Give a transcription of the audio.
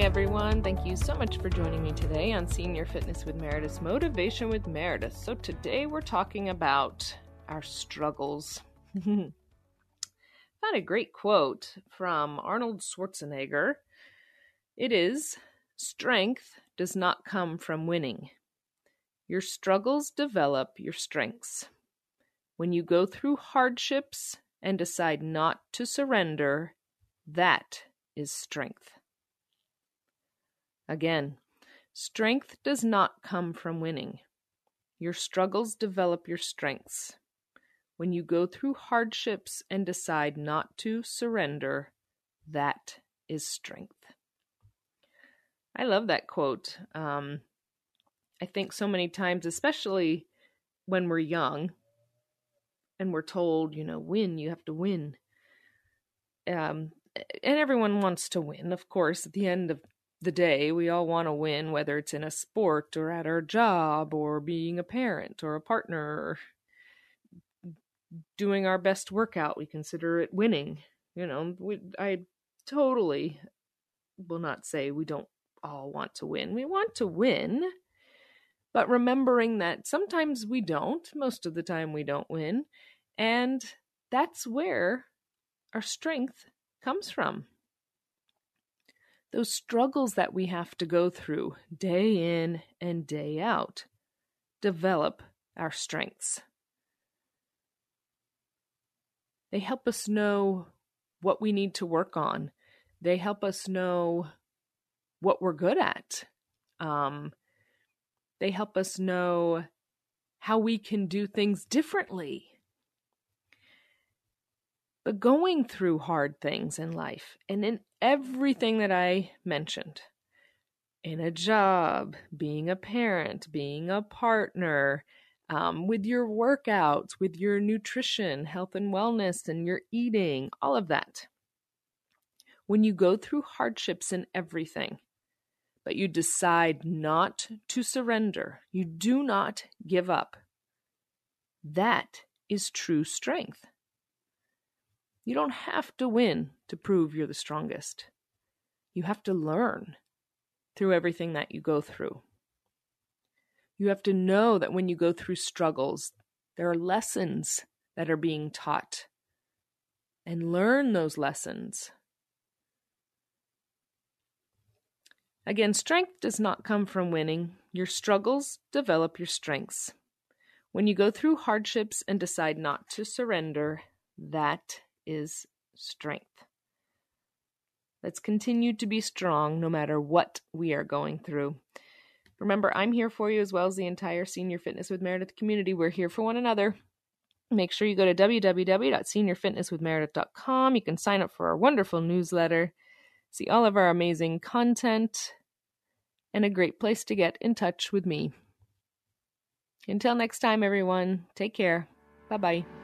everyone. Thank you so much for joining me today on Senior Fitness with Meredith Motivation with Meredith. So, today we're talking about our struggles. Found a great quote from Arnold Schwarzenegger. It is Strength does not come from winning. Your struggles develop your strengths. When you go through hardships and decide not to surrender, that is strength. Again, strength does not come from winning. Your struggles develop your strengths. When you go through hardships and decide not to surrender, that is strength. I love that quote. Um, I think so many times, especially when we're young and we're told, you know, win, you have to win. Um, and everyone wants to win, of course, at the end of the day, we all want to win, whether it's in a sport or at our job or being a parent or a partner or doing our best workout. We consider it winning. You know, we, I totally will not say we don't all want to win. We want to win, but remembering that sometimes we don't, most of the time we don't win, and that's where our strength comes from those struggles that we have to go through day in and day out develop our strengths. They help us know what we need to work on. They help us know what we're good at. Um, they help us know how we can do things differently. But going through hard things in life and in everything that I mentioned in a job, being a parent, being a partner, um, with your workouts, with your nutrition, health and wellness, and your eating, all of that. When you go through hardships in everything, but you decide not to surrender, you do not give up, that is true strength. You don't have to win to prove you're the strongest. You have to learn through everything that you go through. You have to know that when you go through struggles, there are lessons that are being taught and learn those lessons. Again, strength does not come from winning. Your struggles develop your strengths. When you go through hardships and decide not to surrender, that is strength. Let's continue to be strong no matter what we are going through. Remember, I'm here for you as well as the entire Senior Fitness with Meredith community. We're here for one another. Make sure you go to www.seniorfitnesswithmeredith.com. You can sign up for our wonderful newsletter, see all of our amazing content, and a great place to get in touch with me. Until next time, everyone, take care. Bye bye.